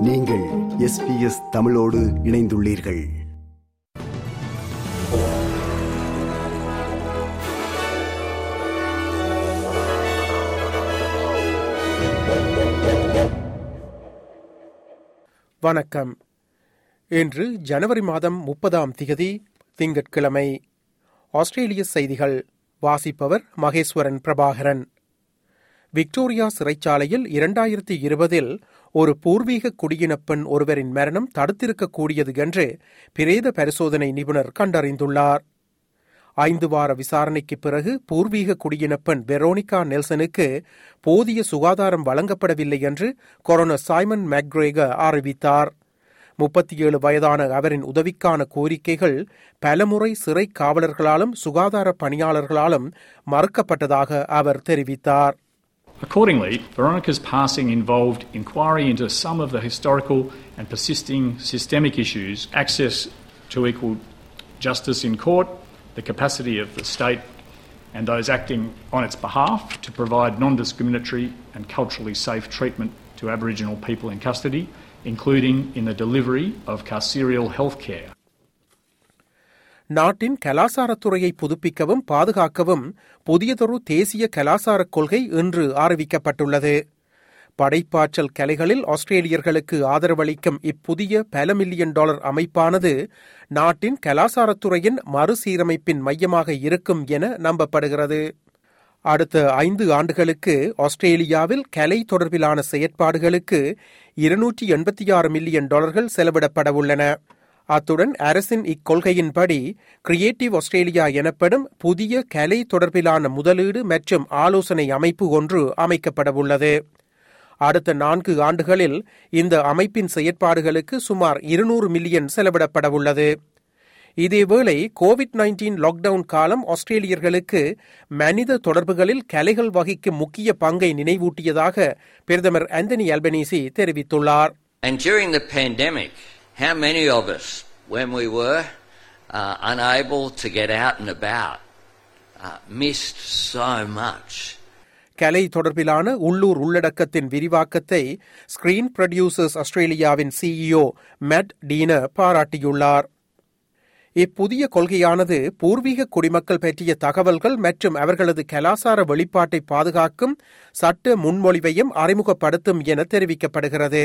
நீங்கள் எஸ்பிஎஸ் தமிழோடு இணைந்துள்ளீர்கள். வணக்கம். இன்று ஜனவரி மாதம் முப்பதாம் திகதி திங்கட்கிழமை. ஆஸ்திரேலிய செய்திகள். வாசிப்பவர் மகேஸ்வரன் பிரபாகரன். விக்டோரியா சிறைச்சாலையில் இரண்டாயிரத்தி இருபதில் ஒரு பூர்வீக குடியினப்பெண் ஒருவரின் மரணம் தடுத்திருக்கக்கூடியது என்று பிரேத பரிசோதனை நிபுணர் கண்டறிந்துள்ளார். ஐந்து வார விசாரணைக்கு பிறகு பூர்வீக குடியினப்பெண் வெரோனிகா நெல்சனுக்கு போதிய சுகாதாரம் வழங்கப்படவில்லை என்று கொரோனா சைமன் மேக்ரேகர் அறிவித்தார். முப்பத்தி ஏழு வயதான அவரின் உதவிக்கான கோரிக்கைகள் பலமுறை சிறை காவலர்களாலும் சுகாதார பணியாளர்களாலும் மறுக்கப்பட்டதாக அவர் தெரிவித்தார். Accordingly, Veronica's passing involved inquiry into some of the historical and persisting systemic issues, access to equal justice in court, the capacity of the state and those acting on its behalf to provide non discriminatory and culturally safe treatment to Aboriginal people in custody, including in the delivery of carceral health care. நாட்டின் கலாசாரத்துறையை புதுப்பிக்கவும் பாதுகாக்கவும் புதியதொரு தேசிய கலாசார கொள்கை இன்று அறிவிக்கப்பட்டுள்ளது. படைப்பாற்றல் கலைகளில் ஆஸ்திரேலியர்களுக்கு ஆதரவளிக்கும் இப்புதிய பல மில்லியன் டாலர் அமைப்பானது நாட்டின் கலாசாரத்துறையின் மறுசீரமைப்பின் மையமாக இருக்கும் என நம்பப்படுகிறது. அடுத்த ஐந்து ஆண்டுகளுக்கு ஆஸ்திரேலியாவில் கலை தொடர்பிலான செயற்பாடுகளுக்கு இருநூற்றி எண்பத்தி ஆறு மில்லியன் டாலர்கள் செலவிடப்பட உள்ளன அத்துடன் அரசின் இக்கொள்கையின்படி கிரியேட்டிவ் ஆஸ்திரேலியா எனப்படும் புதிய கலை தொடர்பிலான முதலீடு மற்றும் ஆலோசனை அமைப்பு ஒன்று அமைக்கப்படவுள்ளது. அடுத்த நான்கு ஆண்டுகளில் இந்த அமைப்பின் செயற்பாடுகளுக்கு சுமார் இருநூறு மில்லியன் செலவிடப்படவுள்ளது. இதேவேளை கோவிட் நைன்டீன் லாக்டவுன் காலம் ஆஸ்திரேலியர்களுக்கு மனித தொடர்புகளில் கலைகள் வகிக்கும் முக்கிய பங்கை நினைவூட்டியதாக பிரதமர் ஆந்தனி அல்பனீசி தெரிவித்துள்ளார். And during the pandemic, how many of us, when we were uh, unable to get out and about, uh, missed so much? கலை தொடர்பிலான உள்ளூர் உள்ளடக்கத்தின் விரிவாக்கத்தை ஸ்கிரீன் ப்ரொடியூசர்ஸ் ஆஸ்திரேலியாவின் சிஇஓ மெட் டீனர் பாராட்டியுள்ளார் இப்புதிய கொள்கையானது பூர்வீக குடிமக்கள் பற்றிய தகவல்கள் மற்றும் அவர்களது கலாசார வெளிப்பாட்டை பாதுகாக்கும் சட்ட முன்மொழிவையும் அறிமுகப்படுத்தும் என தெரிவிக்கப்படுகிறது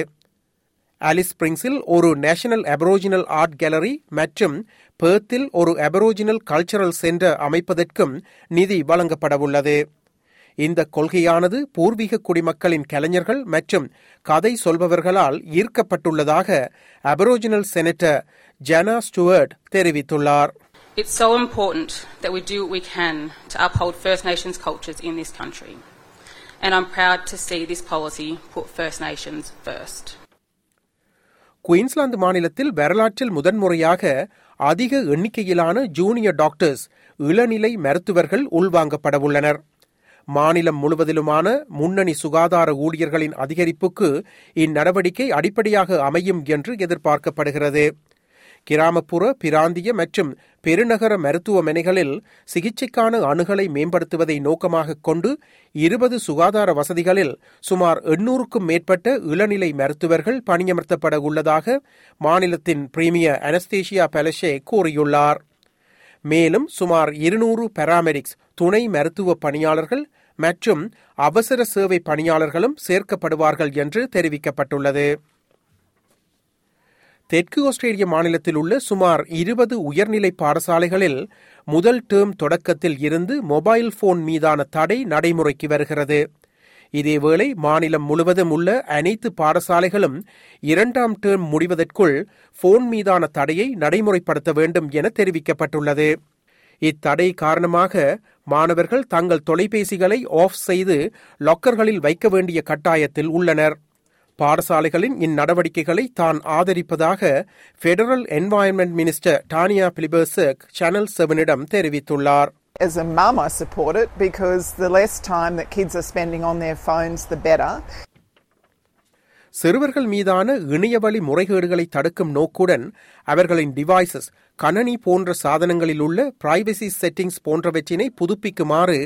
அலிஸ் ஸ்பிரிங்ஸில் ஒரு நேஷனல் அபரோஜினல் ஆர்ட் கேலரி மற்றும் பேர்த்தில் ஒரு அபரோஜினல் கல்ச்சரல் சென்டர் அமைப்பதற்கும் நிதி வழங்கப்படவுள்ளது இந்த கொள்கையானது பூர்வீக குடிமக்களின் கலைஞர்கள் மற்றும் கதை சொல்பவர்களால் ஈர்க்கப்பட்டுள்ளதாக அபரோஜினல் செனட்டர் ஜானா ஸ்டுவர்ட் தெரிவித்துள்ளார் It's so important that we do what we can to uphold First Nations cultures in this country. And I'm proud to see this policy put First Nations first. Queensland மாநிலத்தில் வரலாற்றில் முதன்முறையாக அதிக எண்ணிக்கையிலான junior doctors இளநிலை மருத்துவர்கள் உள்வாங்கப்படவுள்ளனர். மாநிலம் முழுவதிலுமான முன்னணி சுகாதார ஊழியர்களின் அதிகரிப்புக்கு இந்நடவடிக்கை அடிப்படையாக அமையும் என்று எதிர்பார்க்கப்படுகிறது. கிராமப்புற பிராந்திய மற்றும் பெருநகர மருத்துவமனைகளில் சிகிச்சைக்கான அணுகலை மேம்படுத்துவதை நோக்கமாக கொண்டு இருபது சுகாதார வசதிகளில் சுமார் எண்ணூறுக்கும் மேற்பட்ட இளநிலை மருத்துவர்கள் பணியமர்த்தப்பட உள்ளதாக மாநிலத்தின் பிரீமியர் அனஸ்தேஷியா பெலஷே கூறியுள்ளார். மேலும் சுமார் இருநூறு பராமெடிக்ஸ் துணை மருத்துவ பணியாளர்கள் மற்றும் அவசர சேவை பணியாளர்களும் சேர்க்கப்படுவார்கள் என்று தெரிவிக்கப்பட்டுள்ளது. தெற்கு ஆஸ்திரேலிய மாநிலத்தில் உள்ள சுமார் இருபது உயர்நிலை பாடசாலைகளில் முதல் டேர்ம் தொடக்கத்தில் இருந்து மொபைல் போன் மீதான தடை நடைமுறைக்கு வருகிறது. இதேவேளை மாநிலம் முழுவதும் உள்ள அனைத்து பாடசாலைகளும் இரண்டாம் டேர்ம் முடிவதற்குள் போன் மீதான தடையை நடைமுறைப்படுத்த வேண்டும் என தெரிவிக்கப்பட்டுள்ளது. இத்தடை காரணமாக மாணவர்கள் தங்கள் தொலைபேசிகளை ஆஃப் செய்து லாக்கர்களில் வைக்க வேண்டிய கட்டாயத்தில் உள்ளனர். பாடசாலைகளின் இந்நடவடிக்கைகளை தான் ஆதரிப்பதாக federal environment minister Tanya Plibersek channel செவனிடம் தெரிவித்துள்ளார் As a mum, I support it because the less time that kids are spending on their phones, the better. சிறுவர்கள் மீதான இணையவழி முறைகேடுகளை தடுக்கும் நோக்குடன் அவர்களின் டிவைசஸ் கணனி போன்ற சாதனங்களில் உள்ள பிரைவசி செட்டிங்ஸ் போன்றவற்றினை புதுப்பிக்குமாறு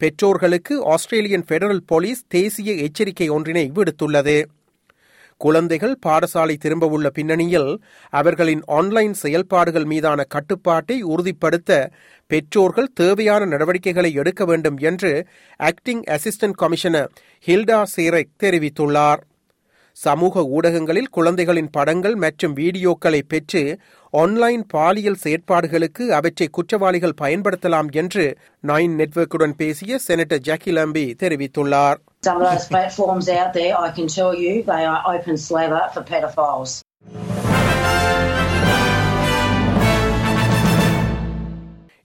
பெற்றோர்களுக்கு ஆஸ்திரேலியன் பெடரல் போலீஸ் தேசிய எச்சரிக்கை ஒன்றினை விடுத்துள்ளது குழந்தைகள் பாடசாலை திரும்பவுள்ள பின்னணியில் அவர்களின் ஆன்லைன் செயல்பாடுகள் மீதான கட்டுப்பாட்டை உறுதிப்படுத்த பெற்றோர்கள் தேவையான நடவடிக்கைகளை எடுக்க வேண்டும் என்று acting assistant commissioner Hilda Sirec தெரிவித்துள்ளார். சமூக ஊடகங்களில் குழந்தைகளின் படங்கள் மற்றும் வீடியோக்களை பெற்று ஆன்லைன் பாலியல் செயற்பாடுகளுக்கு அவற்றை குற்றவாளிகள் பயன்படுத்தலாம் என்று நைன் நெட்வொர்க்குடன் பேசிய செனட்டர் ஜாக்கி லம்பி தெரிவித்துள்ளார் Some of those platforms out there, I can tell you, they are open slather for pedophiles.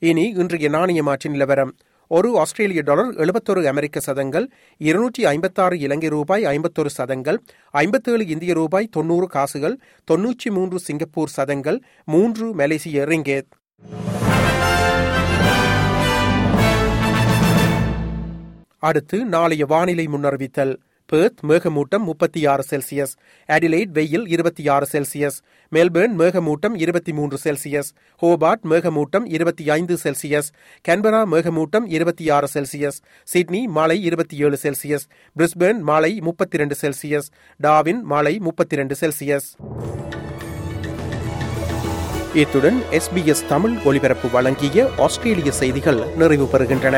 இனி இன்றைய நாணய மாற்று நிலவரம் ஒரு ஆஸ்திரேலிய டாலர் எழுபத்தொரு அமெரிக்க சதங்கள் இருநூற்றி ஐம்பத்தாறு இலங்கை ரூபாய் ஐம்பத்தொரு சதங்கள் ஐம்பத்தேழு இந்திய ரூபாய் தொன்னூறு காசுகள் தொன்னூற்றி மூன்று சிங்கப்பூர் சதங்கள் மூன்று மலேசிய ரிங்கேத் அடுத்து நாளைய வானிலை முன்னறிவித்தல். பெர்த் மேகமூட்டம் முப்பத்தி ஆறு செல்சியஸ் அடிலைட் வெயில் இருபத்தி ஆறு செல்சியஸ் மெல்பேர்ன் மேகமூட்டம் இருபத்தி மூன்று செல்சியஸ் ஹோபார்ட் மேகமூட்டம் இருபத்தி ஐந்து செல்சியஸ் கேன்பரா மேகமூட்டம் இருபத்தி ஆறு செல்சியஸ் சிட்னி மாலை இருபத்தி ஏழு செல்சியஸ் பிரிஸ்பேர்ன் மாலை முப்பத்தி ரெண்டு செல்சியஸ் டாவின் மாலை முப்பத்தி ரெண்டு செல்சியஸ் இத்துடன் எஸ்பிஎஸ் தமிழ் ஒலிபரப்பு வழங்கிய ஆஸ்திரேலிய செய்திகள் நிறைவு பெறுகின்றன.